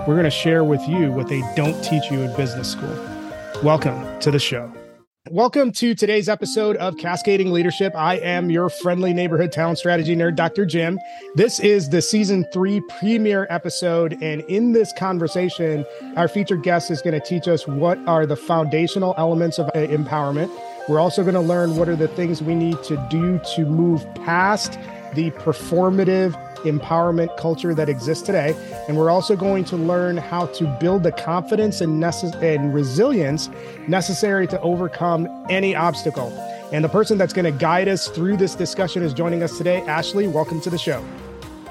We're going to share with you what they don't teach you in business school. Welcome to the show. Welcome to today's episode of Cascading Leadership. I am your friendly neighborhood talent strategy nerd, Dr. Jim. This is the season three premiere episode. And in this conversation, our featured guest is going to teach us what are the foundational elements of empowerment. We're also going to learn what are the things we need to do to move past the performative empowerment culture that exists today. And we're also going to learn how to build the confidence and, necess- and resilience necessary to overcome any obstacle. And the person that's going to guide us through this discussion is joining us today. Ashley, welcome to the show.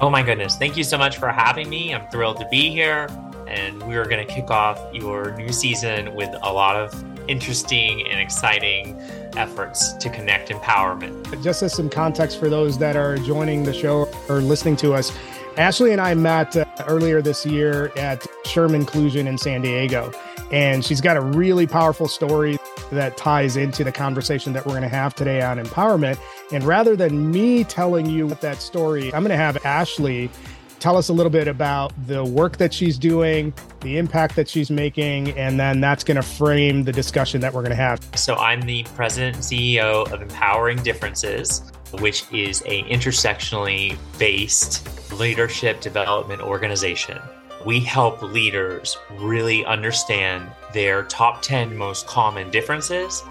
Oh my goodness. Thank you so much for having me. I'm thrilled to be here. And we're going to kick off your new season with a lot of interesting and exciting efforts to connect empowerment. Just as some context for those that are joining the show or listening to us, Ashley and I met uh, earlier this year at SHRM Inclusion in San Diego. And she's got a really powerful story that ties into the conversation that we're going to have today on empowerment. And rather than me telling you that story, I'm going to have Ashley tell us a little bit about the work that she's doing, the impact that she's making, and then that's going to frame the discussion that we're going to have. So I'm the president and CEO of Empowering Differences, which is a intersectionally based leadership development organization. We help leaders really understand their top 10 most common differences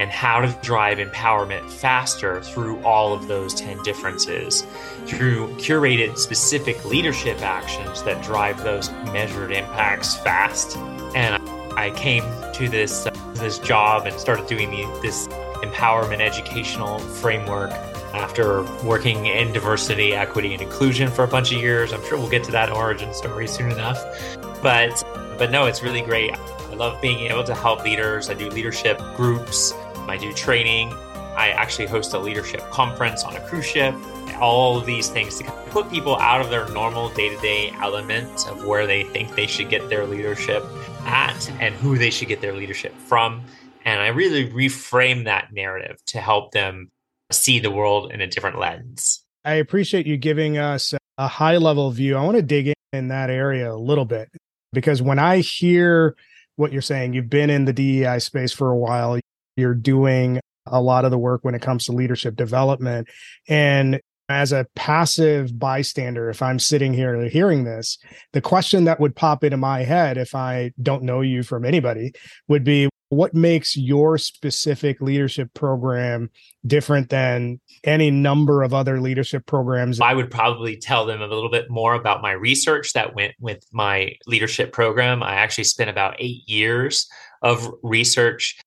and how to drive empowerment faster through all of those 10 differences through curated specific leadership actions that drive those measured impacts fast. And I came to this uh, this job and started doing the, this empowerment educational framework after working in diversity, equity, and inclusion for a bunch of years. I'm sure we'll get to that origin story soon enough. But but no, it's really great. I love being able to help leaders. I do leadership groups. I do training. I actually host a leadership conference on a cruise ship. All of these things to put people out of their normal day to day element of where they think they should get their leadership at and who they should get their leadership from. And I really reframe that narrative to help them see the world in a different lens. I appreciate you giving us a high level view. I want to dig in, in that area a little bit because when I hear what you're saying, you've been in the DEI space for a while, you're doing a lot of the work when it comes to leadership development. And as a passive bystander, if I'm sitting here hearing this, the question that would pop into my head if I don't know you from anybody would be what makes your specific leadership program different than any number of other leadership programs? I would probably tell them a little bit more about my research that went with my leadership program. I actually spent about eight years of research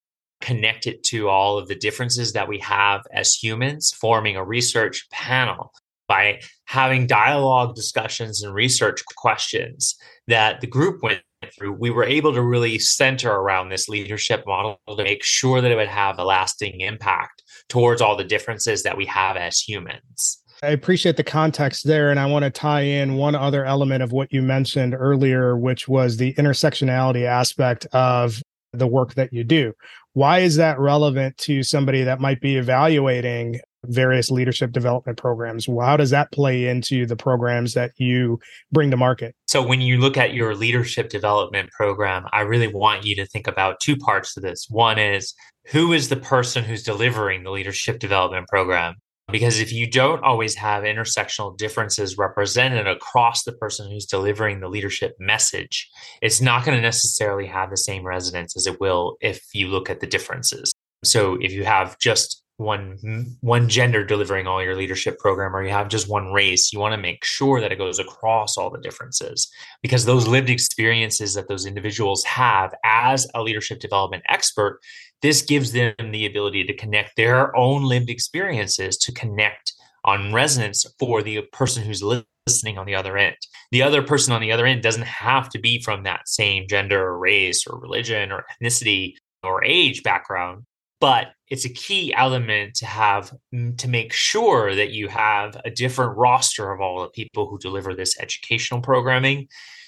connect it to all of the differences that we have as humans, forming a research panel by having dialogue discussions and research questions that the group went through. We were able to really center around this leadership model to make sure that it would have a lasting impact towards all the differences that we have as humans. I appreciate the context there. And I want to tie in one other element of what you mentioned earlier, which was the intersectionality aspect of the work that you do. Why is that relevant to somebody that might be evaluating various leadership development programs? How does that play into the programs that you bring to market? So, when you look at your leadership development program, I really want you to think about two parts to this. One is who is the person who's delivering the leadership development program? Because if you don't always have intersectional differences represented across the person who's delivering the leadership message, it's not going to necessarily have the same resonance as it will if you look at the differences. So if you have just one one gender delivering all your leadership program or you have just one race you want to make sure that it goes across all the differences because those lived experiences that those individuals have as a leadership development expert this gives them the ability to connect their own lived experiences to connect on resonance for the person who's listening on the other end. The other person on the other end doesn't have to be from that same gender or race or religion or ethnicity or age background, but it's a key element to have mm, to make sure that you have a different roster of all the people who deliver this educational programming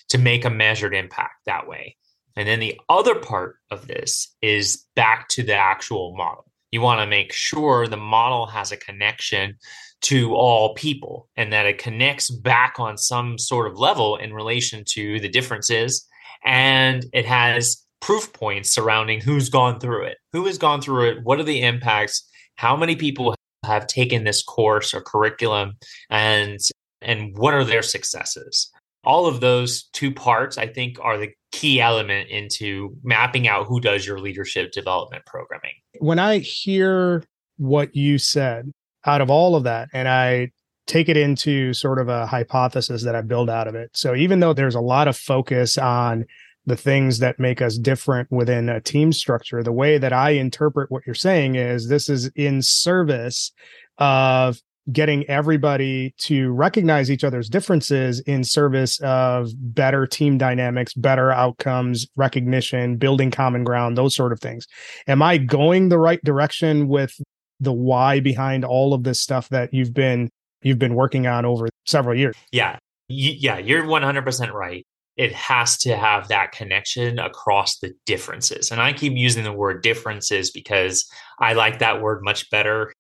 to make a measured impact that way. And then the other part of this is back to the actual model. You want to make sure the model has a connection to all people and that it connects back on some sort of level in relation to the differences. And it has proof points surrounding who's gone through it, who has gone through it, what are the impacts, how many people have taken this course or curriculum, and and what are their successes. All of those two parts, I think, are the key element into mapping out who does your leadership development programming. When I hear what you said out of all of that, and I take it into sort of a hypothesis that I build out of it. So even though there's a lot of focus on the things that make us different within a team structure. The way that I interpret what you're saying is this is in service of getting everybody to recognize each other's differences in service of better team dynamics, better outcomes, recognition, building common ground, those sort of things. Am I going the right direction with the why behind all of this stuff that you've been you've been working on over several years? Yeah. Yeah, you're 100% right it has to have that connection across the differences. And I keep using the word differences because I like that word much better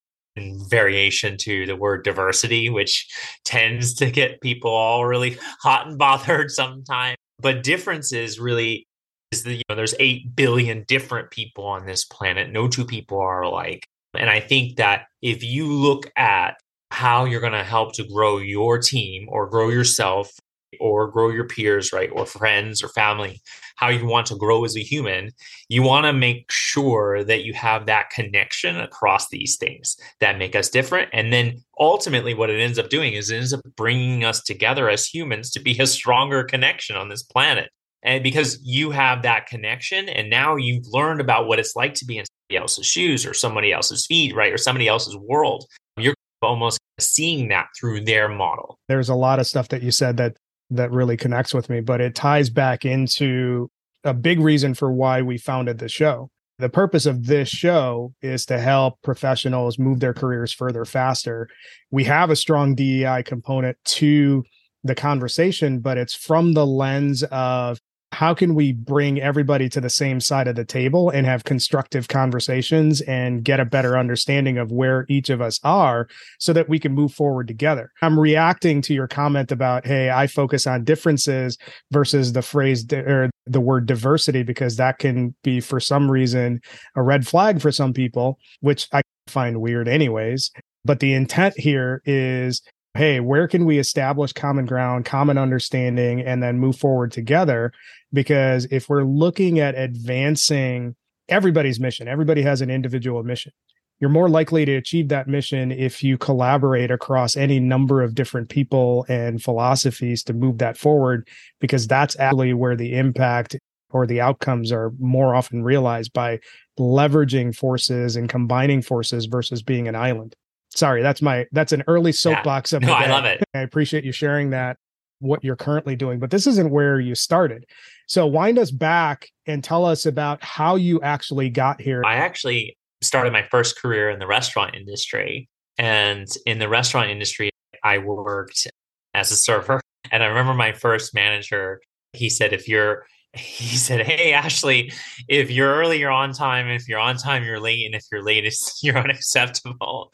variation to the word diversity, which tends to get people all really hot and bothered sometimes. But differences really is that you know, there's 8 billion different people on this planet. No two people are alike. And I think that if you look at how you're going to help to grow your team or grow yourself or grow your peers, right? Or friends or family, how you want to grow as a human, you want to make sure that you have that connection across these things that make us different. And then ultimately, what it ends up doing is it ends up bringing us together as humans to be a stronger connection on this planet. And because you have that connection, and now you've learned about what it's like to be in somebody else's shoes or somebody else's feet, right? Or somebody else's world, you're almost seeing that through their model. There's a lot of stuff that you said that that really connects with me, but it ties back into a big reason for why we founded the show. The purpose of this show is to help professionals move their careers further faster. We have a strong DEI component to the conversation, but it's from the lens of how can we bring everybody to the same side of the table and have constructive conversations and get a better understanding of where each of us are so that we can move forward together? I'm reacting to your comment about hey i focus on differences versus the phrase or the word diversity because that can be for some reason a red flag for some people which i find weird anyways. But the intent here is hey, where can we establish common ground, common understanding, and then move forward together? Because if we're looking at advancing everybody's mission, everybody has an individual mission. You're more likely to achieve that mission if you collaborate across any number of different people and philosophies to move that forward, because that's actually where the impact or the outcomes are more often realized by leveraging forces and combining forces versus being an island sorry that's my that's an early soapbox yeah. of no, i love it. I appreciate you sharing that what you're currently doing but this isn't where you started. So wind us back and tell us about how you actually got here. I actually started my first career in the restaurant industry and in the restaurant industry i worked as a server. And i remember my first manager he said if you're he said, Hey, Ashley, if you're early, you're on time. If you're on time, you're late. And if you're late, you're unacceptable.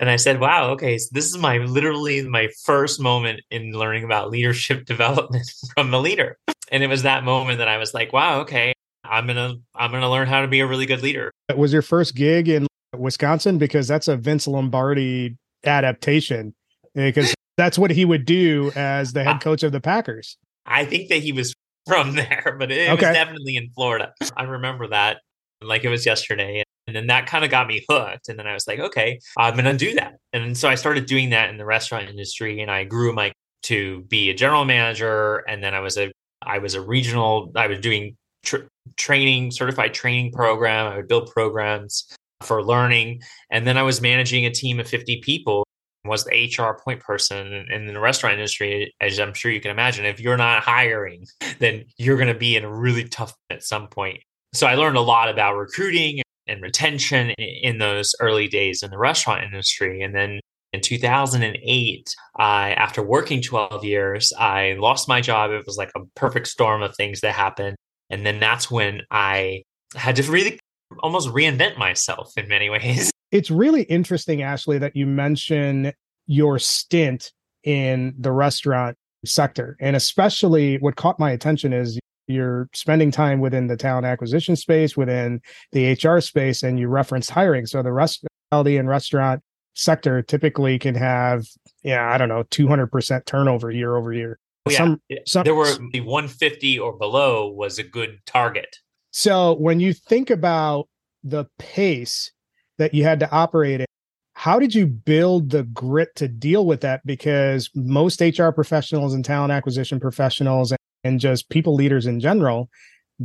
and I said, Wow, okay. So this is my literally my first moment in learning about leadership development from a leader. And it was that moment that I was like, Wow, okay. I'm gonna I'm gonna learn how to be a really good leader. It was your first gig in Wisconsin because that's a Vince Lombardi adaptation because that's what he would do as the head coach of the Packers. I think that he was from there, but it okay. was definitely in Florida. I remember that like it was yesterday. And then that kind of got me hooked. And then I was like, okay, I'm going to do that. And so I started doing that in the restaurant industry and I grew my to be a general manager. And then I was a, I was a regional, I was doing tr- training, certified training program. I would build programs for learning. And then I was managing a team of 50 people was the HR point person in the restaurant industry, as I'm sure you can imagine, if you're not hiring, then you're going to be in a really tough at some point. So I learned a lot about recruiting and retention in those early days in the restaurant industry. And then in 2008, I, after working 12 years, I lost my job. It was like a perfect storm of things that happened. And then that's when I had to really almost reinvent myself in many ways. It's really interesting, Ashley, that you mention your stint in the restaurant sector. And especially what caught my attention is you're spending time within the talent acquisition space, within the HR space, and you referenced hiring. So the hospitality and restaurant sector typically can have, yeah, I don't know, 200% turnover year over year. Oh, yeah. Some, some, there were 150 or below was a good target. So when you think about the pace that you had to operate in, how did you build the grit to deal with that? Because most HR professionals and talent acquisition professionals and just people leaders in general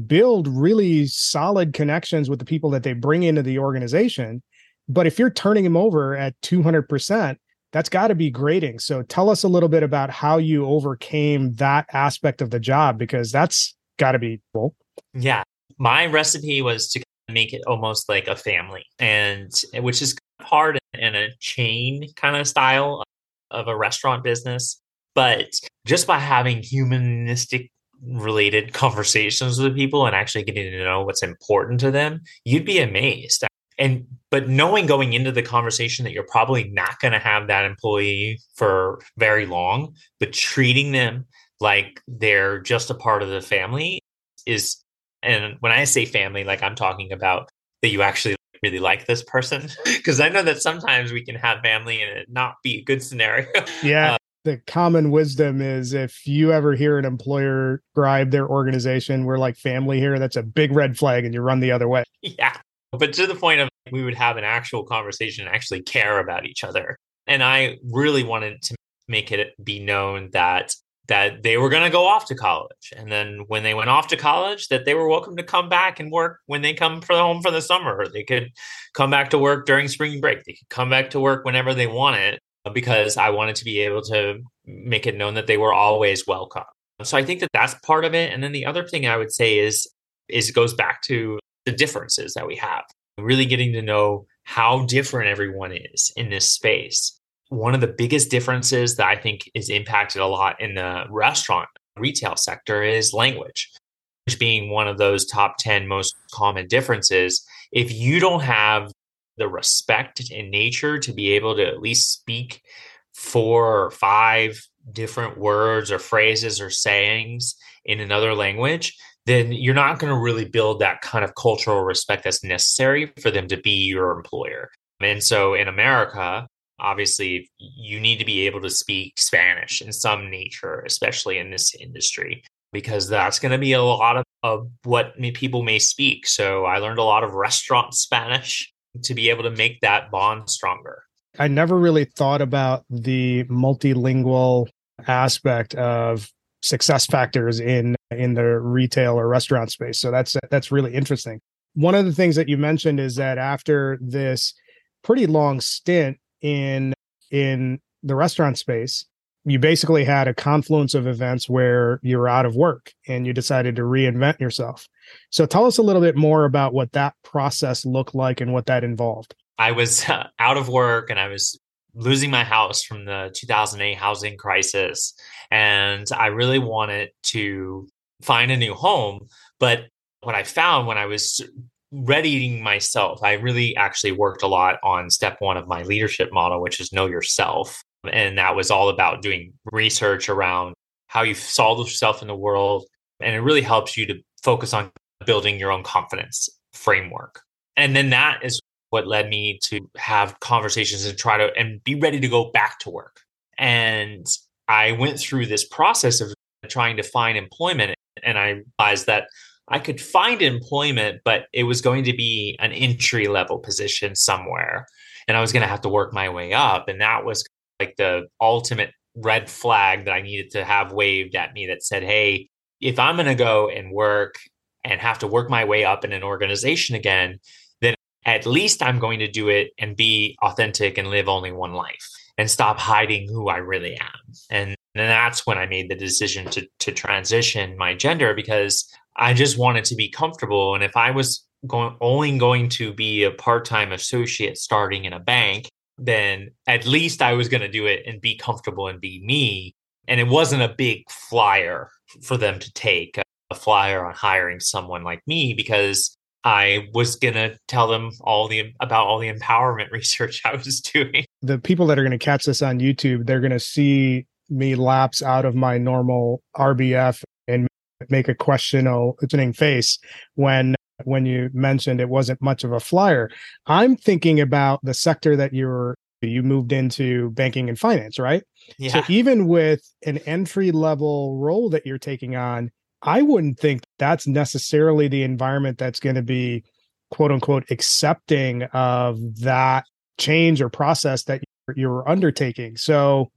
build really solid connections with the people that they bring into the organization. But if you're turning them over at 200%, that's got to be grating. So tell us a little bit about how you overcame that aspect of the job because that's got to be cool. Yeah my recipe was to make it almost like a family and which is hard in a chain kind of style of a restaurant business but just by having humanistic related conversations with people and actually getting to know what's important to them you'd be amazed. And but knowing going into the conversation that you're probably not going to have that employee for very long but treating them like they're just a part of the family is and when I say family, like I'm talking about that you actually really like this person. Because I know that sometimes we can have family and it not be a good scenario. Yeah. Uh, the common wisdom is if you ever hear an employer describe their organization, we're like family here, that's a big red flag and you run the other way. Yeah. But to the point of we would have an actual conversation and actually care about each other. And I really wanted to make it be known that that they were going to go off to college. And then when they went off to college that they were welcome to come back and work when they come for the home for the summer. They could come back to work during spring break. They could come back to work whenever they wanted uh, because i wanted to be able to make it known that they were always welcome. So i think that that's part of it. And then the other thing i would say is is it goes back to the differences that we have. Really getting to know how different everyone is in this space one of the biggest differences that I think is impacted a lot in the restaurant retail sector is language, which being one of those top 10 most common differences. If you don't have the respect in nature to be able to at least speak four or five different words or phrases or sayings in another language, then you're not going to really build that kind of cultural respect that's necessary for them to be your employer. And so in America, obviously you need to be able to speak Spanish in some nature, especially in this industry, because that's going to be a lot of, of what people may speak. So I learned a lot of restaurant Spanish to be able to make that bond stronger. I never really thought about the multilingual aspect of success factors in in the retail or restaurant space. So that's that's really interesting. One of the things that you mentioned is that after this pretty long stint in in the restaurant space you basically had a confluence of events where you were out of work and you decided to reinvent yourself. So tell us a little bit more about what that process looked like and what that involved. I was out of work and i was losing my house from the 2008 housing crisis. And i really wanted to find a new home but what i found when i was readying myself, I really actually worked a lot on step one of my leadership model, which is know yourself. And that was all about doing research around how you solve yourself in the world. And it really helps you to focus on building your own confidence framework. And then that is what led me to have conversations and try to and be ready to go back to work. And I went through this process of trying to find employment and I realized that I could find employment, but it was going to be an entry level position somewhere. And I was going to have to work my way up. And that was like the ultimate red flag that I needed to have waved at me that said, hey, if I'm going to go and work and have to work my way up in an organization again, then at least I'm going to do it and be authentic and live only one life. and stop hiding who I really am. And, and that's when I made the decision to to transition my gender because I just wanted to be comfortable. And if I was going only going to be a part-time associate starting in a bank, then at least I was going to do it and be comfortable and be me. And it wasn't a big flyer for them to take a flyer on hiring someone like me because I was gonna tell them all the about all the empowerment research I was doing. The people that are gonna catch this on YouTube, they're gonna see me lapse out of my normal RBF make a questioning face when when you mentioned it wasn't much of a flyer. I'm thinking about the sector that you're you moved into banking and finance, right? Yeah. So even with an entry level role that you're taking on, I wouldn't think that's necessarily the environment that's going to be quote unquote accepting of that change or process that you're undertaking. So,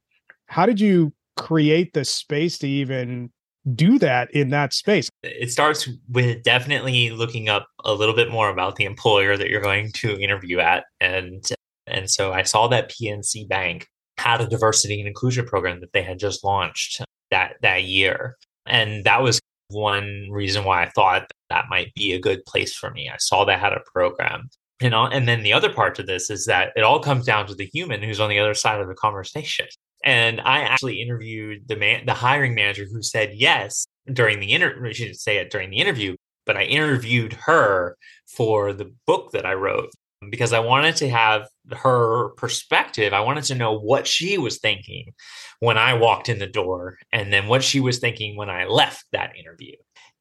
how did you create the space to even do that in that space? It starts with definitely looking up a little bit more about the employer that you're going to interview at and and so I saw that PNC Bank had a diversity and inclusion program that they had just launched that that year. And that was one reason why I thought that might be a good place for me. I saw that had a program. And, uh, and then the other part to this is that it all comes down to the human who's on the other side of the conversation. And I actually interviewed the man, the hiring manager who said yes during the interview. She didn't say it during the interview, but I interviewed her for the book that I wrote because I wanted to have her perspective. I wanted to know what she was thinking when I walked in the door and then what she was thinking when I left that interview.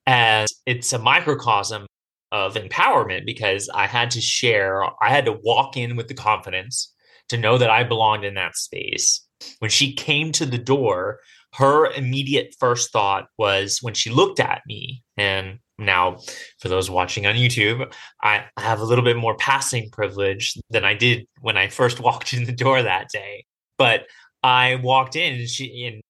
As it's a microcosm of empowerment because I had to share, I had to walk in with the confidence to know that I belonged in that space. When she came to the door, her immediate first thought was when she looked at me and now, for those watching on YouTube, I have a little bit more passing privilege than I did when I first walked in the door that day. But I walked in and she and,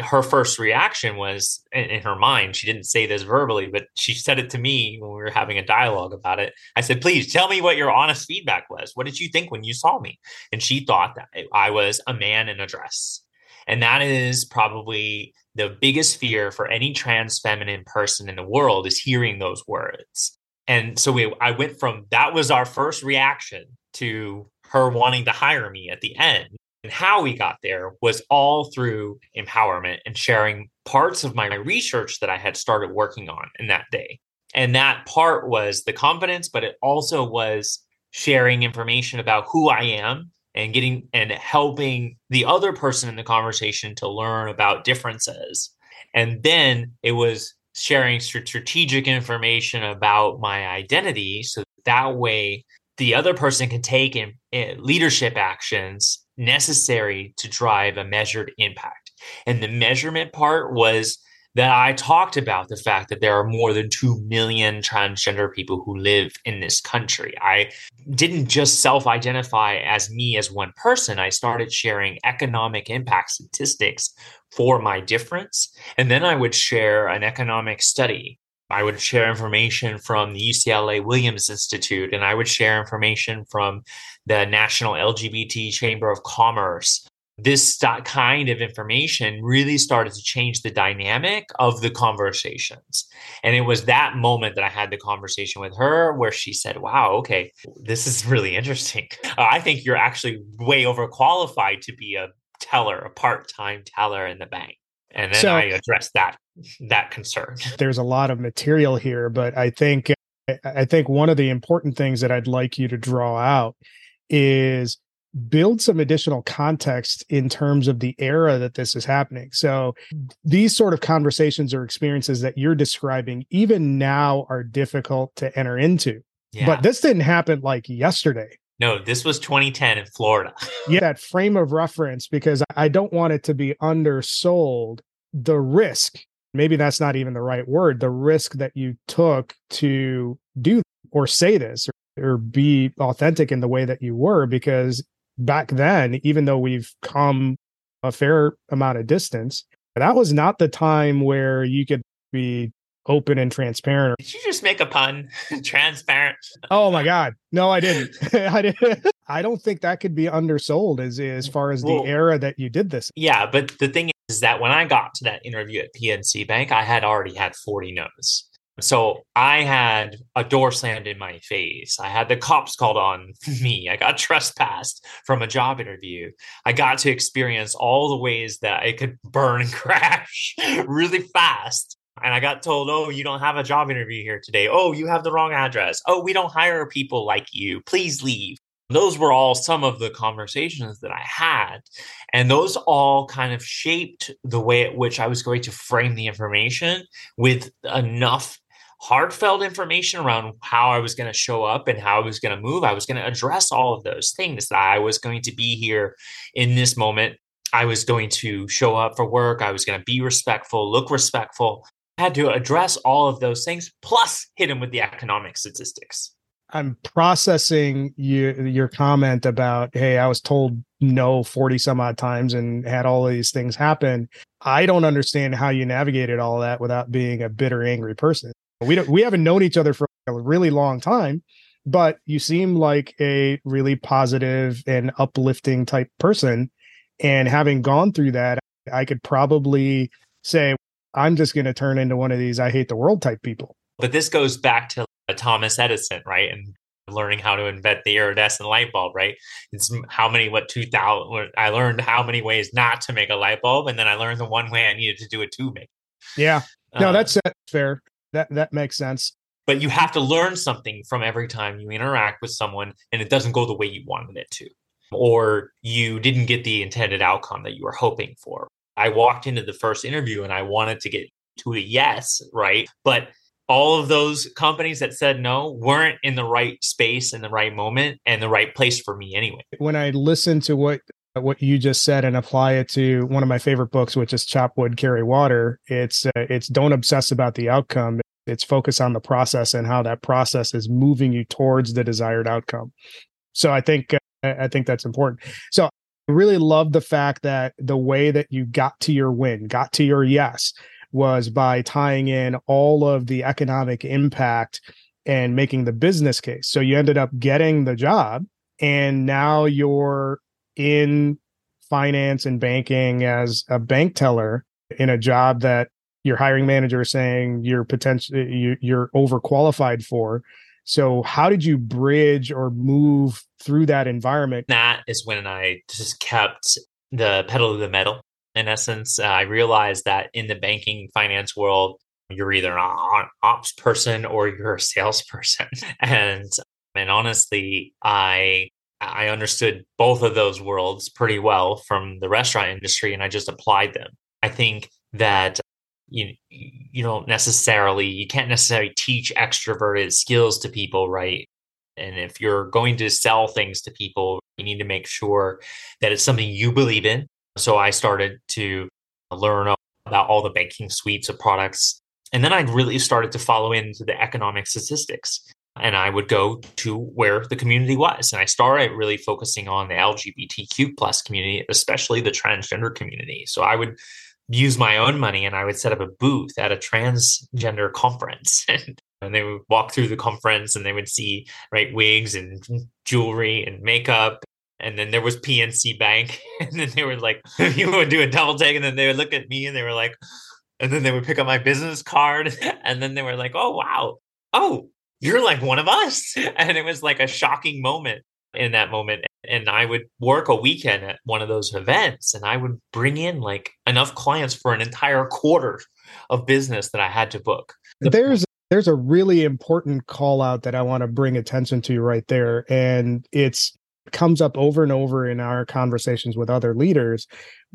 her first reaction was in, her mind, she didn't say this verbally, but she said it to me when we were having a dialogue about it. I said, please tell me what your honest feedback was. What did you think when you saw me? And she thought that I was a man in a dress. And that is probably the biggest fear for any trans feminine person in the world is hearing those words. And so we, I went from that was our first reaction to her wanting to hire me at the end. And how we got there was all through empowerment and sharing parts of my research that I had started working on in that day. And that part was the confidence, but it also was sharing information about who I am and getting and helping the other person in the conversation to learn about differences. And then it was sharing strategic information about my identity so that way the other person can take in, in leadership actions necessary to drive a measured impact. And the measurement part was that I talked about the fact that there are more than 2 million transgender people who live in this country. I didn't just self identify as me as one person, I started sharing economic impact statistics for my difference. And then I would share an economic study. I would share information from the UCLA Williams Institute, and I would share information from the National LGBT Chamber of Commerce this kind of information really started to change the dynamic of the conversations. And it was that moment that I had the conversation with her where she said, Wow, okay, this is really interesting. Uh, I think you're actually way overqualified to be a teller, a part time teller in the bank. And then so, I address that that concern. There's a lot of material here, but I think I think one of the important things that I'd like you to draw out is build some additional context in terms of the era that this is happening. So these sort of conversations or experiences that you're describing even now are difficult to enter into. Yeah. But this didn't happen like yesterday. No, this was 2010 in Florida. yeah, that frame of reference because I don't want it to be undersold the risk. Maybe that's not even the right word, the risk that you took to do or say this or, or be authentic in the way that you were because back then, even though we've come a fair amount of distance, that was not the time where you could be open and transparent. Did you just make a pun? transparent. oh my God. No, I didn't. I didn't. I don't think that could be undersold as as far as well, the era that you did this. Yeah, but the thing is that when I got to that interview at PNC Bank, I had already had 40 no's. So I had a door slammed in my face. I had the cops called on me. I got trespassed from a job interview. I got to experience all the ways that it could burn and crash really fast. And I got told, oh, you don't have a job interview here today. Oh, you have the wrong address. Oh, we don't hire people like you. Please leave. Those were all some of the conversations that I had. And those all kind of shaped the way at which I was going to frame the information with enough heartfelt information around how I was going to show up and how I was going to move. I was going to address all of those things that I was going to be here in this moment. I was going to show up for work. I was going to be respectful, look respectful. Had to address all of those things, plus hit him with the economic statistics. I'm processing your your comment about, hey, I was told no 40 some odd times and had all these things happen. I don't understand how you navigated all that without being a bitter, angry person. We don't we haven't known each other for a really long time, but you seem like a really positive and uplifting type person. And having gone through that, I could probably say I'm just going to turn into one of these I hate the world type people. But this goes back to Thomas Edison, right? And learning how to invent the iridescent light bulb, right? It's how many, what, 2000, I learned how many ways not to make a light bulb. And then I learned the one way I needed to do it to make. Yeah. No, uh, that's fair that that makes sense but you have to learn something from every time you interact with someone and it doesn't go the way you wanted it to or you didn't get the intended outcome that you were hoping for i walked into the first interview and i wanted to get to a yes right? But all of those companies that said no weren't in the right space in the right moment and the right place for me anyway. When i listened to what what you just said and apply it to one of my favorite books, which is Chop Wood, Carry Water. It's uh, it's don't obsess about the outcome. It's focus on the process and how that process is moving you towards the desired outcome. So i think uh, i think that's important. So really love the fact that the way that you got to your win got to your yes was by tying in all of the economic impact and making the business case. So you ended up getting the job and now you're in finance and banking as a bank teller in a job that your hiring manager is saying you're potentially you, you're overqualified for so how did you bridge or move through that environment? That is when i just kept the pedal to the metal in essence. Uh, i realized that in the banking finance world you're either an ops person or you're a salesperson. And and honestly i i understood both of those worlds pretty well from the restaurant industry and i just applied them. I think that you you don't necessarily you can't necessarily teach extroverted skills to people right? And if you're going to sell things to people you need to make sure that it's something you believe in. So i started to learn about all the banking suites of products. And then i really started to follow into the economic statistics. And i would go to where the community was. And i started really focusing on the lgbtq plus community especially the transgender community. So i would use my own money and I would set up a booth at a transgender conference. and they would walk through the conference and they would see right wigs and jewelry and makeup. And then there was PNC Bank. And then they were like, you would do a double take. And then they would look at me and they were like, and then they would pick up my business card. And then they were like, oh, wow. Oh, you're like one of us. And it was like a shocking moment in that moment and I would work a weekend at one of those events and I would bring in like enough clients for an entire quarter of business that I had to book. There's there's a really important call out that I want to bring attention to right there and it's comes up over and over in our conversations with other leaders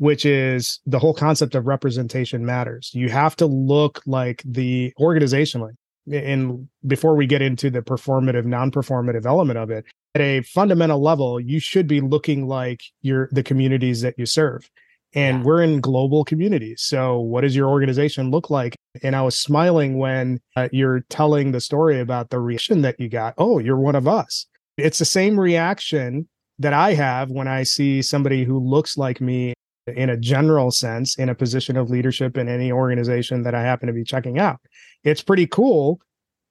which is the whole concept of representation matters. You have to look like the organization and before we get into the performative non-performative element of it at a fundamental level you should be looking like your the communities that you serve. And yeah. we're in global communities. So what does your organization look like? And i was smiling when uh, you're telling the story about the reaction that you got. Oh you're one of us. It's the same reaction that i have when i see somebody who looks like me in a general sense in a position of leadership in any organization that i happen to be checking out. It's pretty cool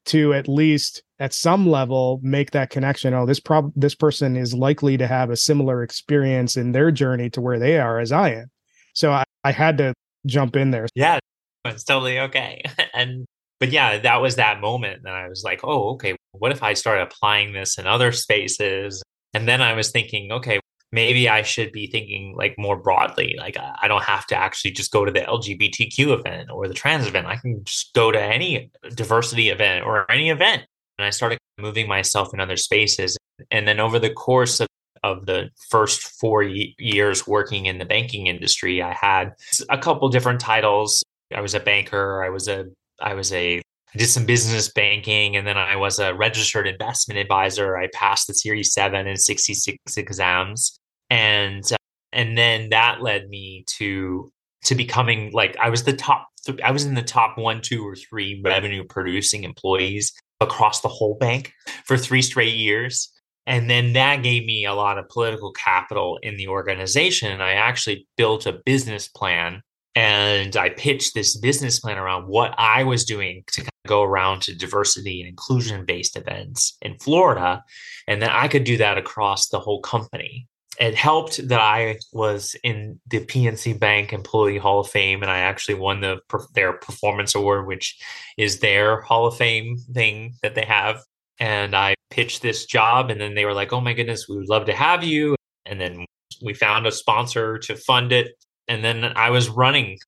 to at least at some level make that connection. Oh this prob this person is likely to have a similar experience in their journey to where they are as i am. So i, I had to jump in there. Yeah it's totally okay. And but yeah that was that moment that i was like oh okay what if i start applying this in other spaces? And then i was thinking okay maybe I should be thinking like more broadly. Like I don't have to actually just go to the LGBTQ event or the trans event. I can just go to any diversity event or any event. And I started moving myself in other spaces. And then over the course of, of the first four years working in the banking industry, I had a couple different titles. I was a banker. I was a I was a I did some business banking and then I was a registered investment advisor. I passed the Series 7 and 66 exams and and then that led me to to becoming like I was the top I was in the top 1 2 or 3 revenue producing employees across the whole bank for 3 straight years. And then that gave me a lot of political capital in the organization. And I actually built a business plan and I pitched this business plan around what I was doing to go around to diversity and inclusion based events in Florida and then I could do that across the whole company it helped that I was in the PNC Bank Employee Hall of Fame, and I actually won the their performance award, which is their Hall of Fame thing that they have. And I pitched this job, and then they were like, "Oh my goodness, we would love to have you." And then we found a sponsor to fund it, and then I was running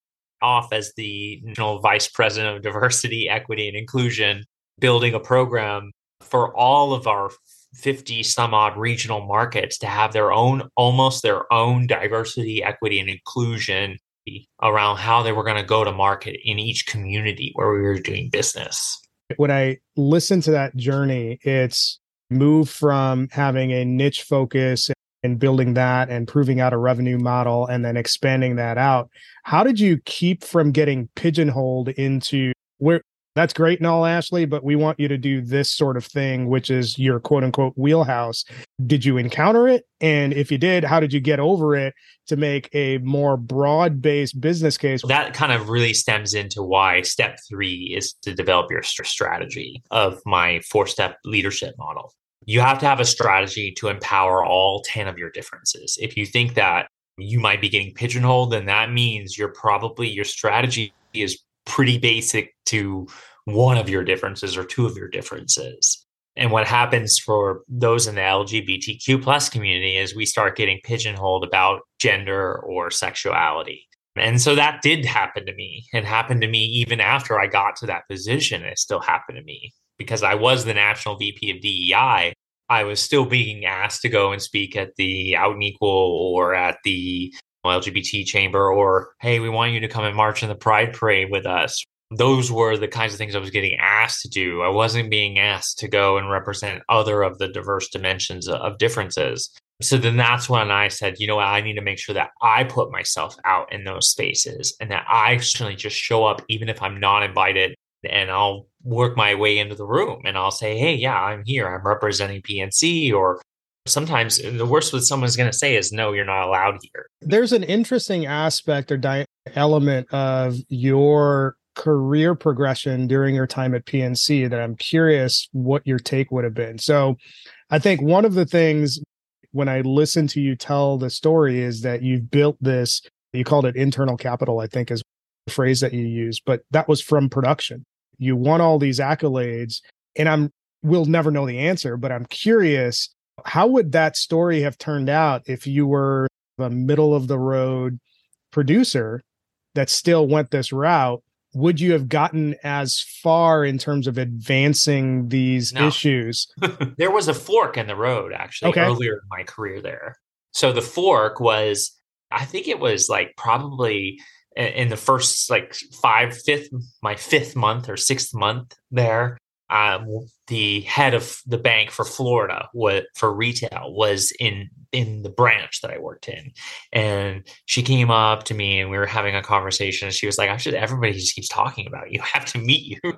off as the national vice president of diversity, equity, and inclusion, building a program for all of our 50 some odd regional markets to have their own almost their own diversity equity and inclusion around how they were going to go to market in each community where we were doing business. When i listen to that journey it's move from having a niche focus and building that and proving out a revenue model and then expanding that out. How did you keep from getting pigeonholed into where that's great and all, Ashley, but we want you to do this sort of thing, which is your quote unquote wheelhouse. Did you encounter it? And if you did, how did you get over it to make a more broad based business case? That kind of really stems into why step three is to develop your strategy of my four step leadership model. You have to have a strategy to empower all 10 of your differences. If you think that you might be getting pigeonholed, then that means you're probably your strategy is pretty basic to one of your differences or two of your differences. And what happens for those in the LGBTQ plus community is we start getting pigeonholed about gender or sexuality. And so that did happen to me. It happened to me even after I got to that position. It still happened to me because I was the national VP of DEI. I was still being asked to go and speak at the Out and Equal or at the LGBT chamber or, hey, we want you to come and march in the Pride Parade with us. Those were the kinds of things I was getting asked to do. I wasn't being asked to go and represent other of the diverse dimensions of differences. So then that's when I said, you know what, I need to make sure that I put myself out in those spaces and that I certainly just show up, even if I'm not invited, and I'll work my way into the room and I'll say, hey, yeah, I'm here. I'm representing PNC or sometimes the worst what someone's going to say is no you're not allowed here. There's an interesting aspect or di- element of your career progression during your time at pnc that i'm curious what your take would have been. So i think one of the things when i listen to you tell the story is that you've built this you called it internal capital i think is the phrase that you use but that was from production. You won all these accolades and i'm we'll never know the answer but i'm curious how would that story have turned out if you were a middle of the road producer that still went this route? Would you have gotten as far in terms of advancing these no. issues? there was a fork in the road actually okay. earlier in my career there. So the fork was, I think it was like probably in the first like five, fifth, my fifth month or sixth month there um, the head of the bank for Florida what for retail was in in the branch that I worked in. And she came up to me and we were having a conversation. And she was like, I should everybody just keeps talking about you. I have to meet you.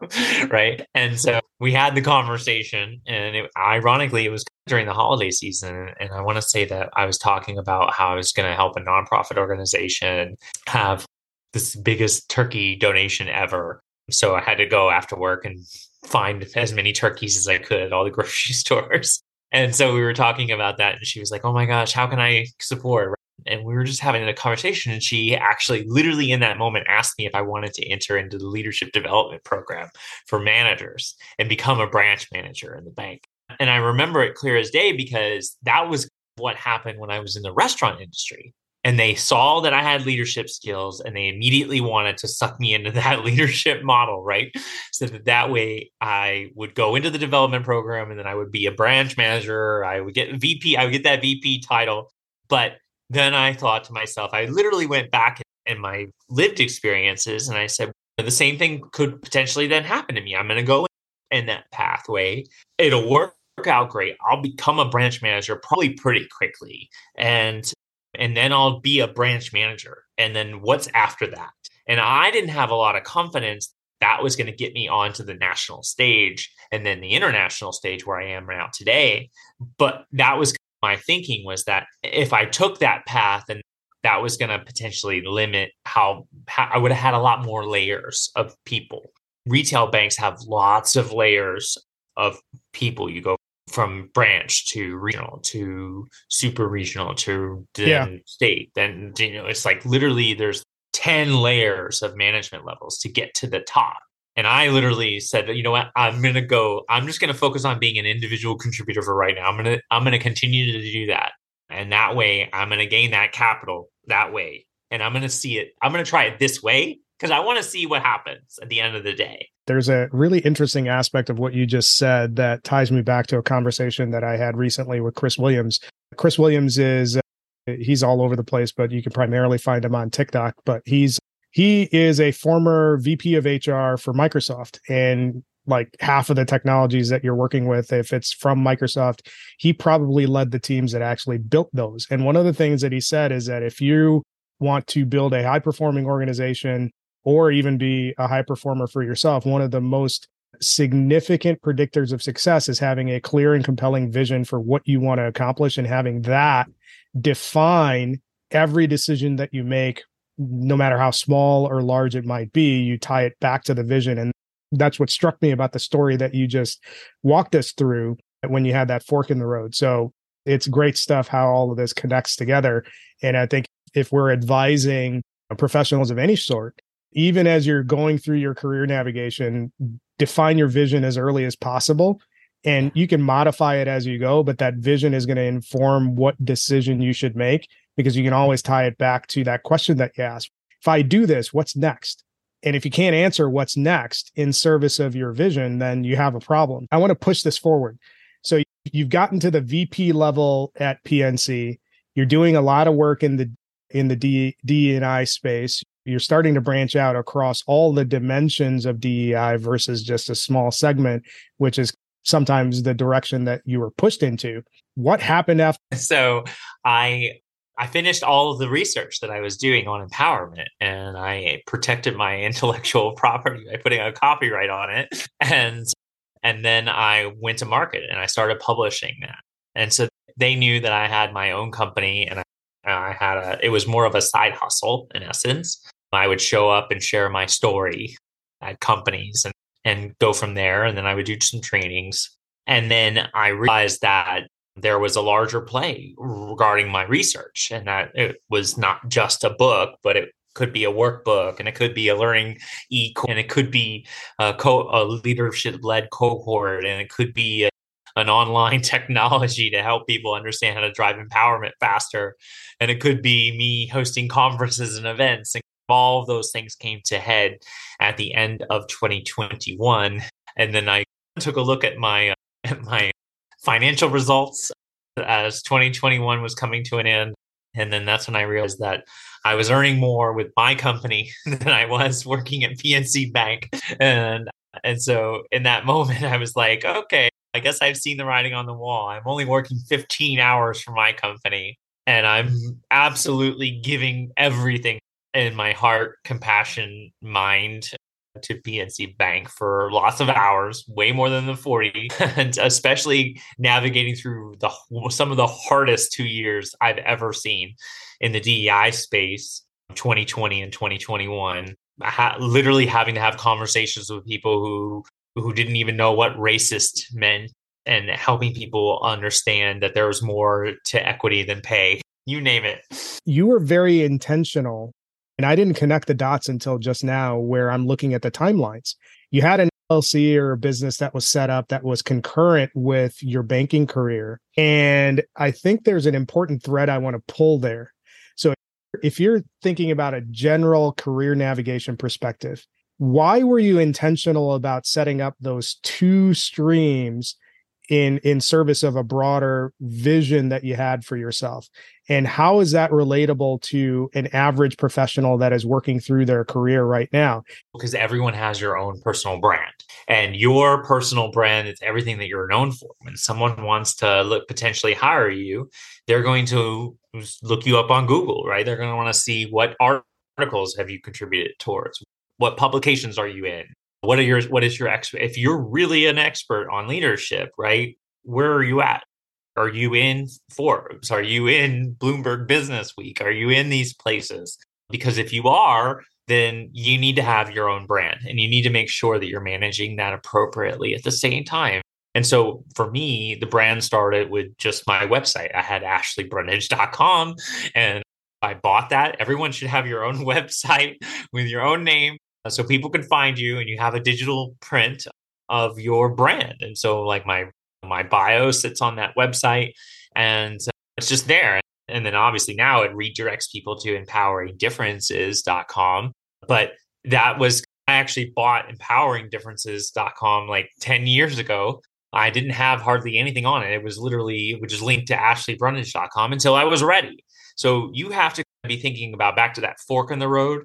right. And so we had the conversation and it, ironically it was during the holiday season. And I want to say that I was talking about how I was going to help a nonprofit organization have this biggest turkey donation ever. So I had to go after work and find as many turkeys as I could at all the grocery stores. And so we were talking about that, and she was like, "Oh my gosh, how can I support?" And we were just having a conversation, and she actually, literally in that moment, asked me if I wanted to enter into the leadership development program for managers and become a branch manager in the bank. And I remember it clear as day because that was what happened when I was in the restaurant industry and they saw that I had leadership skills and they immediately wanted to suck me into that leadership model, right? So that that way I would go into the development program and then I would be a branch manager, I would get VP, I would get that VP title. But then I thought to myself, I literally went back in my lived experiences and I said, the same thing could potentially then happen to me. I'm going to go in that pathway. It'll work out great. I'll become a branch manager probably pretty quickly. And and then I'll be a branch manager. And then what's after that? And I didn't have a lot of confidence that was going to get me onto the national stage and then the international stage where I am right now today. But that was my thinking was that if I took that path and that was going to potentially limit how, how I would have had a lot more layers of people. Retail banks have lots of layers of people. You go from branch to regional to super regional to yeah. state then you know it's like literally there's 10 layers of management levels to get to the top. And i literally said you know what? I'm going to go i'm just going to focus on being an individual contributor for right now. I'm going to i'm going to continue to do that. And that way i'm going to gain that capital that way. And i'm going to see it i'm going to try it this way because i want to see what happens at the end of the day there's a really interesting aspect of what you just said that ties me back to a conversation that I had recently with Chris Williams. Chris Williams is uh, he's all over the place, but you can primarily find him on TikTok. But he's he is a former VP of HR for Microsoft, and like half of the technologies that you're working with, if it's from Microsoft, he probably led the teams that actually built those. And one of the things that he said is that if you want to build a high performing organization or even be a high performer for yourself, one of the most significant predictors of success is having a clear and compelling vision for what you want to accomplish and having that define every decision that you make no matter how small or large it might be you tie it back to the vision. And that's what struck me about the story that you just walked us through when you had that fork in the road. So it's great stuff how all of this connects together. And i think if we're advising professionals of any sort even as you're going through your career navigation, define your vision as early as possible. And you can modify it as you go, but that vision is going to inform what decision you should make because you can always tie it back to that question that you asked. If I do this, what's next? And if you can't answer what's next in service of your vision, then you have a problem. I want to push this forward. So you've gotten to the VP level at PNC. You're doing a lot of work in the in the D, D and I space you're starting to branch out across all the dimensions of DEI versus just a small segment, which is sometimes the direction that you were pushed into. What happened after? So I I finished all of the research that I was doing on empowerment and I protected my intellectual property by putting a copyright on it. And and then I went to market and I started publishing that. And so they knew that I had my own company and I, I had a it was more of a side hustle in essence. I would show up and share my story at companies and, and go from there. And then I would do some trainings. And then I realized that there was a larger play regarding my research and that it was not just a book, but it could be a workbook and it could be a learning e and it could be a, co- a leadership led cohort and it could be a, an online technology to help people understand how to drive empowerment faster and it could be me hosting conferences and events and all of those things came to head at the end of 2021 and then i took a look at my uh, at my financial results as 2021 was coming to an end. And then that's when i realized that i was earning more with my company than i was working at pnc bank. And and so in that moment i was like okay i guess i've seen the writing on the wall. I'm only working 15 hours for my company and i'm absolutely giving everything in my heart, compassion, mind to PNC Bank for lots of hours, way more than the 40, and especially navigating through the some of the hardest two years I've ever seen in the DEI space, 2020 and 2021. Ha- literally having to have conversations with people who who didn't even know what racist meant and helping people understand that there was more to equity than pay. You name it. You were very intentional. And I didn't connect the dots until just now, where I'm looking at the timelines. You had an LLC or a business that was set up that was concurrent with your banking career. And I think there's an important thread I want to pull there. So if you're thinking about a general career navigation perspective, why were you intentional about setting up those two streams in in service of a broader vision that you had for yourself? And how is that relatable to an average professional that is working through their career right now? Because everyone has your own personal brand and your personal brand is everything that you're known for. When someone wants to look potentially hire you they're going to look you up on google right? They're going to want to see what articles have you contributed towards? What publications are you in what are your what is your expert if you're really an expert on leadership right where are you at? Are you in forbes? Are you in bloomberg business week? Are you in these places? Because if you are then you need to have your own brand and you need to make sure that you're managing that appropriately at the same time. And so for me the brand started with just my website. I had ashleybrundage.com and I bought that. Everyone should have your own website with your own name so people can find you and you have a digital print of your brand. And so like my my bio sits on that website and uh, it's just there. And then obviously now it redirects people to empoweringdifferences.com but that was i actually bought empoweringdifferences.com like 10 years ago. I didn't have hardly anything on it. It was literally it would just link to ashleybrundage.com until i was ready. So you have to be thinking about back to that fork in the road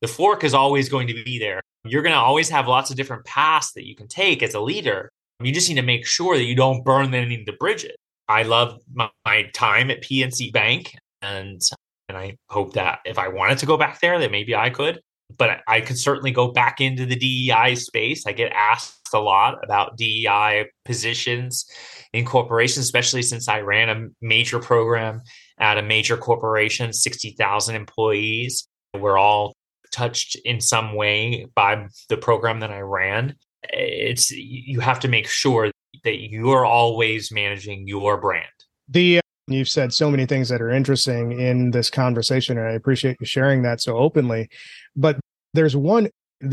the fork is always going to be there. You're going to always have lots of different paths that you can take as a leader. You just need to make sure that you don't burn any of the bridges. I love my, my time at PNC Bank, and and I hope that if I wanted to go back there, that maybe I could. But I could certainly go back into the DEI space. I get asked a lot about DEI positions in corporations, especially since I ran a major program at a major corporation, 60,000 employees. We're all touched in some way by the program that I ran. It's you have to make sure that you're always managing your brand. The uh, you've said so many things that are interesting in this conversation and I appreciate you sharing that so openly. But there's one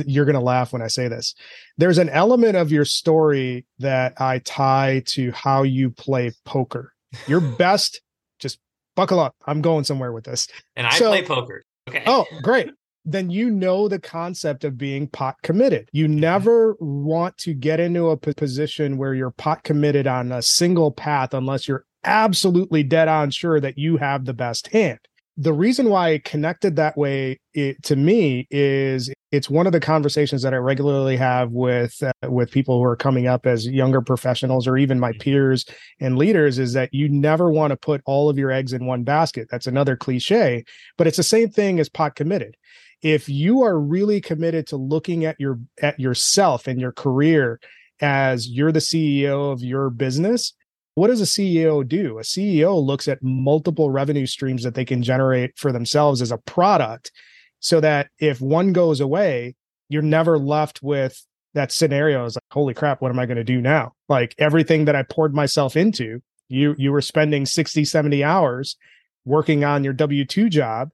you're going to laugh when I say this. There's an element of your story that I tie to how you play poker. Your best just buckle up. I'm going somewhere with this. And I so, play poker. Okay. Oh, great then you know the concept of being pot committed. You mm-hmm. never want to get into a position where you're pot committed on a single path unless you're absolutely dead on sure that you have the best hand. The reason why I connected that way it, to me is it's one of the conversations that I regularly have with uh, with people who are coming up as younger professionals or even my mm-hmm. peers and leaders is that you never want to put all of your eggs in one basket. That's another cliche, but it's the same thing as pot committed if you are really committed to looking at your at yourself and your career as you're the CEO of your business, what does a CEO do? A CEO looks at multiple revenue streams that they can generate for themselves as a product so that if one goes away, you're never left with that scenario is like, holy crap, what am I going to do now? Like everything that I poured myself into, you you were spending 60, 70 hours working on your W2 job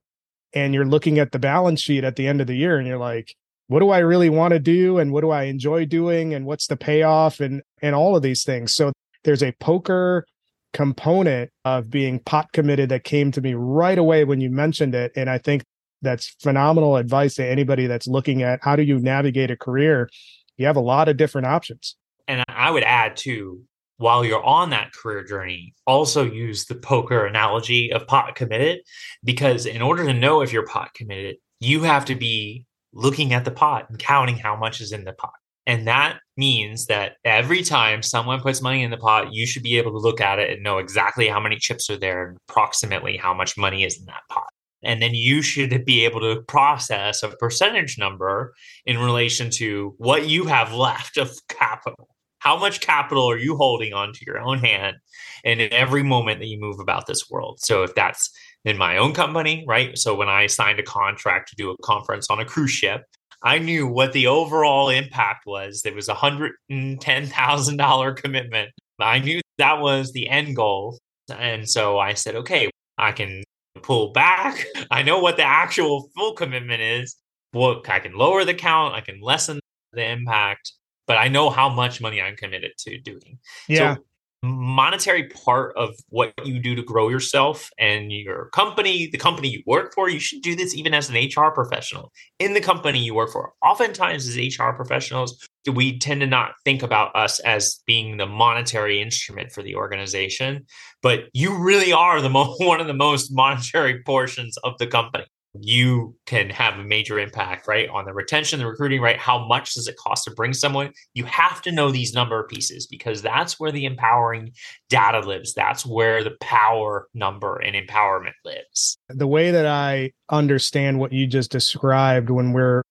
and you're looking at the balance sheet at the end of the year and you're like what do i really want to do? And what do i enjoy doing? And what's the payoff? And and all of these things. So there's a poker component of being pot committed that came to me right away when you mentioned it. And i think that's phenomenal advice to anybody that's looking at how do you navigate a career. You have a lot of different options. And i would add too while you're on that career journey, also use the poker analogy of pot committed because in order to know if you're pot committed, you have to be looking at the pot and counting how much is in the pot. And that means that every time someone puts money in the pot, you should be able to look at it and know exactly how many chips are there and approximately how much money is in that pot. And then you should be able to process a percentage number in relation to what you have left of capital how much capital are you holding onto your own hand and in every moment that you move about this world so if that's in my own company right so when i signed a contract to do a conference on a cruise ship I knew what the overall impact was. There was a $110,000 commitment. I knew that was the end goal. And so I said, okay, I can pull back. I know what the actual full commitment is. Well, I can lower the count, I can lessen the impact, but I know how much money I'm committed to doing. Yeah. So monetary part of what you do to grow yourself and your company, the company you work for. You should do this even as an HR professional in the company you work for. Oftentimes, as HR professionals, we tend to not think about us as being the monetary instrument for the organization, but you really are the mo- one of the most monetary portions of the company you can have a major impact, right? On the retention, the recruiting, right? How much does it cost to bring someone? You have to know these number pieces because that's where the empowering data lives. That's where the power number and empowerment lives. The way that I understand what you just described when we're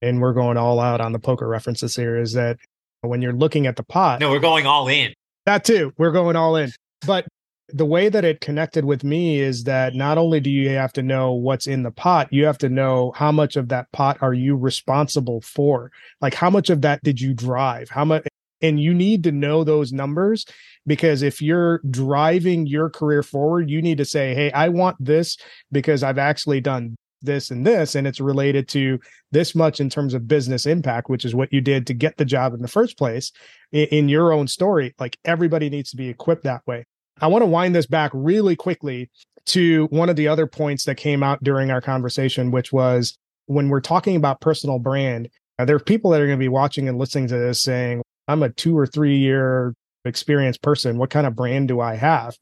and we're going all out on the poker references here is that when you're looking at the pot. No, we're going all in. That too. We're going all in. But the way that it connected with me is that not only do you have to know what's in the pot, you have to know how much of that pot are you responsible for? Like how much of that did you drive? How much and you need to know those numbers because if you're driving your career forward, you need to say, "Hey, I want this because I've actually done this and this and it's related to this much in terms of business impact which is what you did to get the job in the first place in, your own story like everybody needs to be equipped that way I want to wind this back really quickly to one of the other points that came out during our conversation, which was when we're talking about personal brand, uh, there are people that are going to be watching and listening to this saying, I'm a two or three year experienced person. What kind of brand do I have?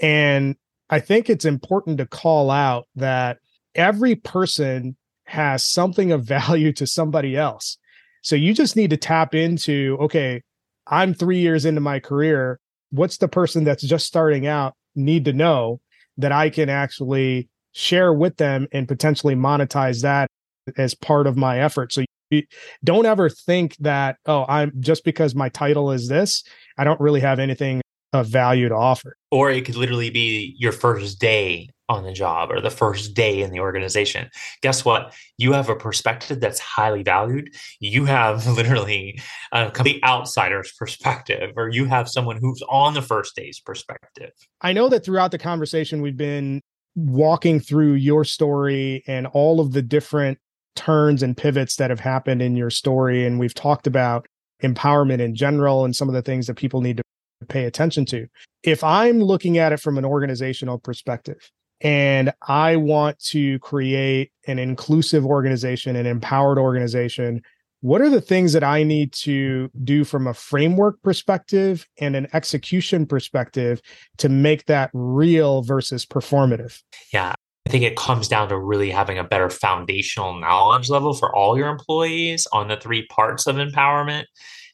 And I think it's important to call out that every person has something of value to somebody else. So you just need to tap into, okay, I'm three years into my career what's the person that's just starting out need to know that I can actually share with them and potentially monetize that as part of my effort. So you don't ever think that, oh, I'm just because my title is this, I don't really have anything of value to offer. Or it could literally be your first day on the job or the first day in the organization. Guess what? You have a perspective that's highly valued. You have literally a complete outsider's perspective, or you have someone who's on the first day's perspective. I know that throughout the conversation, we've been walking through your story and all of the different turns and pivots that have happened in your story. And we've talked about empowerment in general and some of the things that people need to pay attention to. If I'm looking at it from an organizational perspective, and I want to create an inclusive organization, an empowered organization. What are the things that I need to do from a framework perspective and an execution perspective to make that real versus performative? Yeah, I think it comes down to really having a better foundational knowledge level for all your employees on the three parts of empowerment.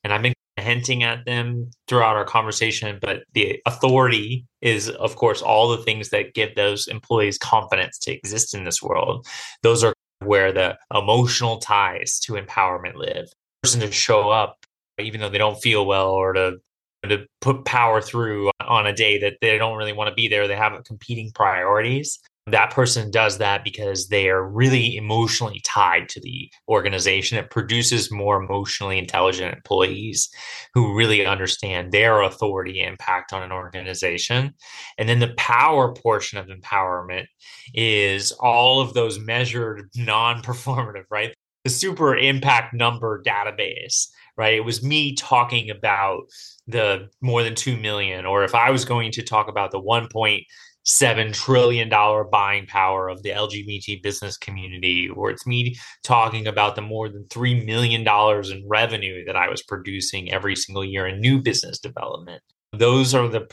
And been hinting at them throughout our conversation, but the authority is, of course, all the things that give those employees confidence to exist in this world. Those are where the emotional ties to empowerment live. person to show up, even though they don't feel well, or to to put power through on a day that they don't really want to be there. They have competing priorities that person does that because they are really emotionally tied to the organization. It produces more emotionally intelligent employees who really understand their authority impact on an organization. And then the power portion of empowerment is all of those measured non performative, right? The super impact number database right it was me talking about the more than 2 million or if i was going to talk about the 1 seven trillion dollar buying power of the LGBT business community, or it's me talking about the more than three million dollars in revenue that I was producing every single year in new business development. Those are the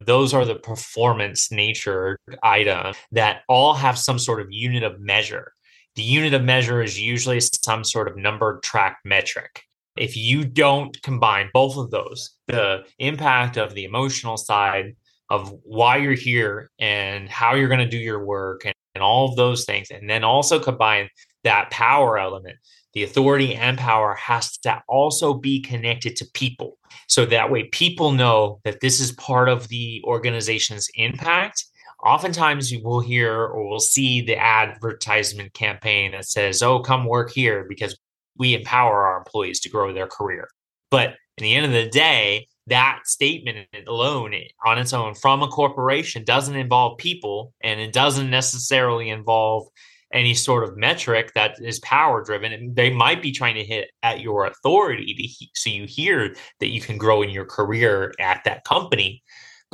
those are the performance nature items that all have some sort of unit of measure. The unit of measure is usually some sort of number track metric. If you don't combine both of those, the impact of the emotional side of why you're here and how you're going to do your work and, and all of those things. And then also combine that power element. The authority and power has to also be connected to people. So that way people know that this is part of the organization's impact. Oftentimes you will hear or will see the advertisement campaign that says, Oh, come work here because we empower our employees to grow their career. But in the end of the day, that statement alone on its own from a corporation doesn't involve people and it doesn't necessarily involve any sort of metric that is power driven. They might be trying to hit at your authority to he- so you hear that you can grow in your career at that company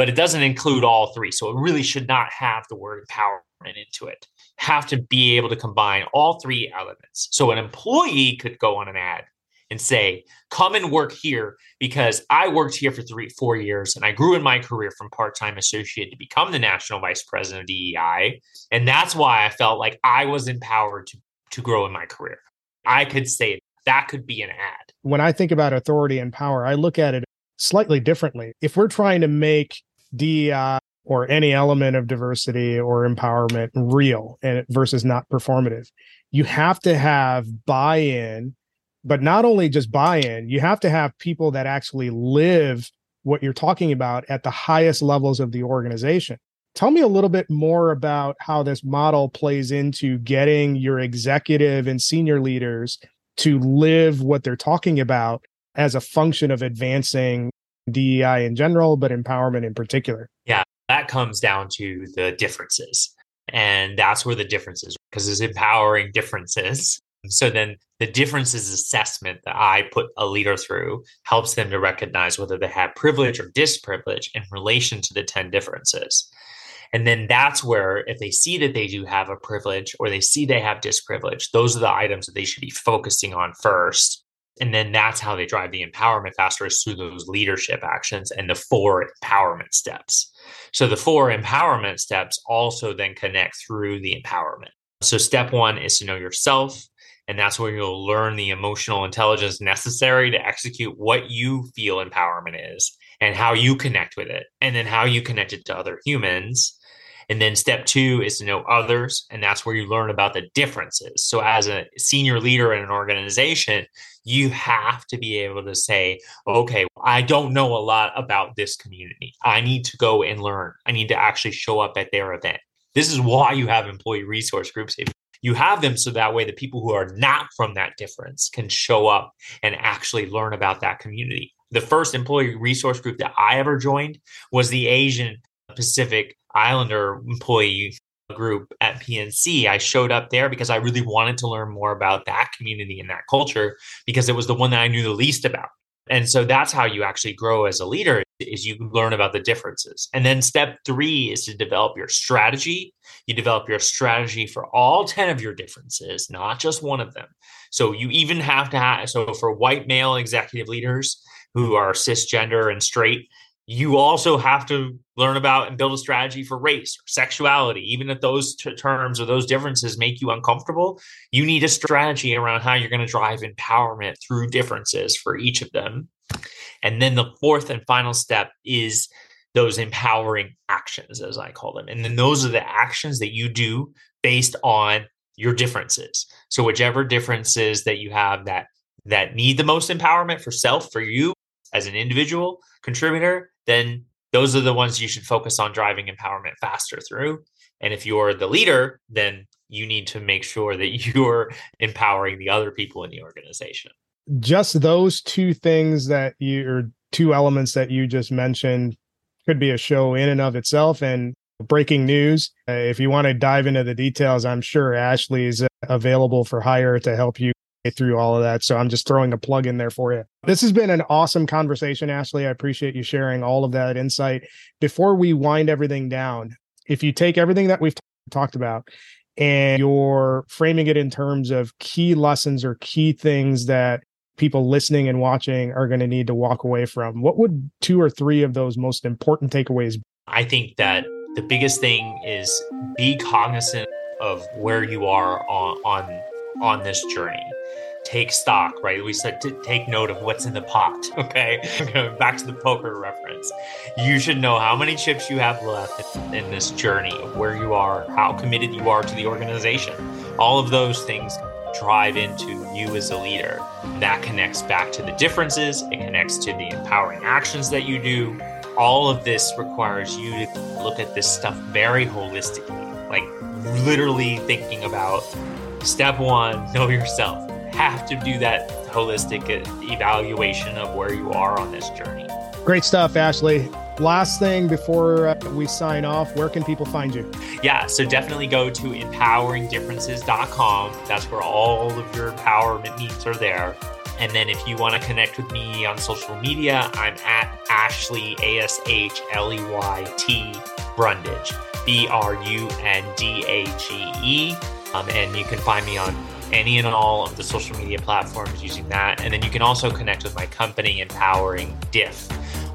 but it doesn't include all three. So it really should not have the word empowerment into it. Have to be able to combine all three elements. So an employee could go on an ad and say, come and work here because I worked here for three, four years and I grew in my career from part time associate to become the national vice president of DEI. And that's why I felt like I was empowered to, to grow in my career. I could say that could be an ad. When I think about authority and power, I look at it slightly differently. If we're trying to make DEI or any element of diversity or empowerment real and versus not performative, you have to have buy in but not only just buy-in you have to have people that actually live what you're talking about at the highest levels of the organization tell me a little bit more about how this model plays into getting your executive and senior leaders to live what they're talking about as a function of advancing DEI in general, but empowerment in particular. Yeah, that comes down to the differences. And that's where the differences, because it's empowering differences so then the differences assessment that I put a leader through helps them to recognize whether they have privilege or disprivilege in relation to the 10 differences. And then that's where, if they see that they do have a privilege or they see they have disprivilege, those are the items that they should be focusing on first. And then that's how they drive the empowerment faster is through those leadership actions and the four empowerment steps. So the four empowerment steps also then connect through the empowerment. So step one is to know yourself. And that's where you'll learn the emotional intelligence necessary to execute what you feel empowerment is and how you connect with it, and then how you connect it to other humans. And then step two is to know others. And that's where you learn about the differences. So, as a senior leader in an organization, you have to be able to say, okay, I don't know a lot about this community. I need to go and learn. I need to actually show up at their event. This is why you have employee resource groups. If you have them so that way the people who are not from that difference can show up and actually learn about that community. The first employee resource group that I ever joined was the Asian Pacific Islander employee group at PNC. I showed up there because I really wanted to learn more about that community and that culture because it was the one that I knew the least about. And so that's how you actually grow as a leader is you learn about the differences. And then step 3 is to develop your strategy. You develop your strategy for all 10 of your differences, not just one of them. So you even have to have so for white male executive leaders who are cisgender and straight, you also have to learn about and build a strategy for race or sexuality even if those t- terms or those differences make you uncomfortable you need a strategy around how you're going to drive empowerment through differences for each of them and then the fourth and final step is those empowering actions as i call them and then those are the actions that you do based on your differences so whichever differences that you have that that need the most empowerment for self for you as an individual contributor then those are the ones you should focus on driving empowerment faster through. And if you're the leader, then you need to make sure that you're empowering the other people in the organization. Just those two things that you or two elements that you just mentioned could be a show in and of itself. And breaking news, uh, if you want to dive into the details, I'm sure Ashley is available for hire to help you through all of that. So I'm just throwing a plug in there for you. This has been an awesome conversation, Ashley. I appreciate you sharing all of that insight. Before we wind everything down, if you take everything that we've t- talked about and you're framing it in terms of key lessons or key things that people listening and watching are going to need to walk away from, what would two or three of those most important takeaways be? I think that the biggest thing is be cognizant of where you are on on on this journey take stock, right? We said to take note of what's in the pot. Okay. Back to the poker reference. You should know how many chips you have left in this journey, where you are, how committed you are to the organization. All of those things drive into you as a leader. That connects back to the differences, it connects to the empowering actions that you do. All of this requires you to look at this stuff very holistically, like literally thinking about step one, know yourself have to do that holistic evaluation of where you are on this journey. Great stuff, Ashley. Last thing before uh, we sign off, where can people find you? Yeah, so definitely go to empoweringdifferences.com. That's where all of your empowerment needs are there. And then if you want to connect with me on social media, I'm at Ashley, A S H L E Y T Brundage, B R U N D A G E. Um, and you can find me on any and all of the social media platforms using that. And then you can also connect with my company, Empowering Diff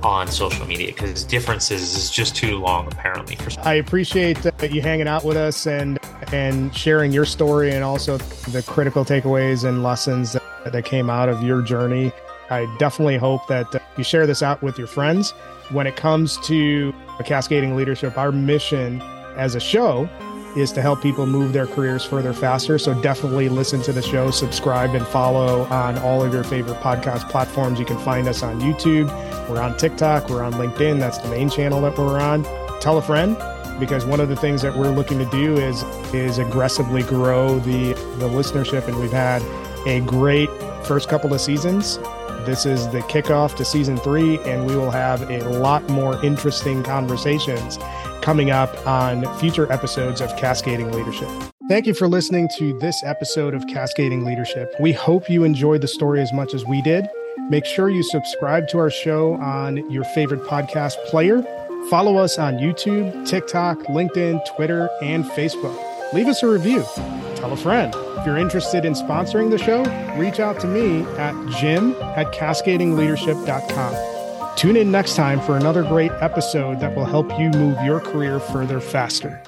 on social media because differences is just too long apparently for I appreciate you hanging out with us and and sharing your story and also the critical takeaways and lessons that, that came out of your journey. I definitely hope that uh, you share this out with your friends. When it comes to cascading leadership, our mission as a show is to help people move their careers further faster. So definitely listen to the show, subscribe, and follow on all of your favorite podcast platforms. You can find us on YouTube. We're on TikTok. We're on LinkedIn. That's the main channel that we're on. Tell a friend because one of the things that we're looking to do is is aggressively grow the the listenership and we've had a great first couple of seasons this is the kickoff to season three, and we will have a lot more interesting conversations coming up on future episodes of Cascading Leadership. Thank you for listening to this episode of Cascading Leadership. We hope you enjoyed the story as much as we did. Make sure you subscribe to our show on your favorite podcast player. Follow us on YouTube, TikTok, LinkedIn, Twitter, and Facebook. Leave us a review. Tell a friend. If you're interested in sponsoring the show, reach out to me at jim at cascadingleadership.com. Tune in next time for another great episode that will help you move your career further faster.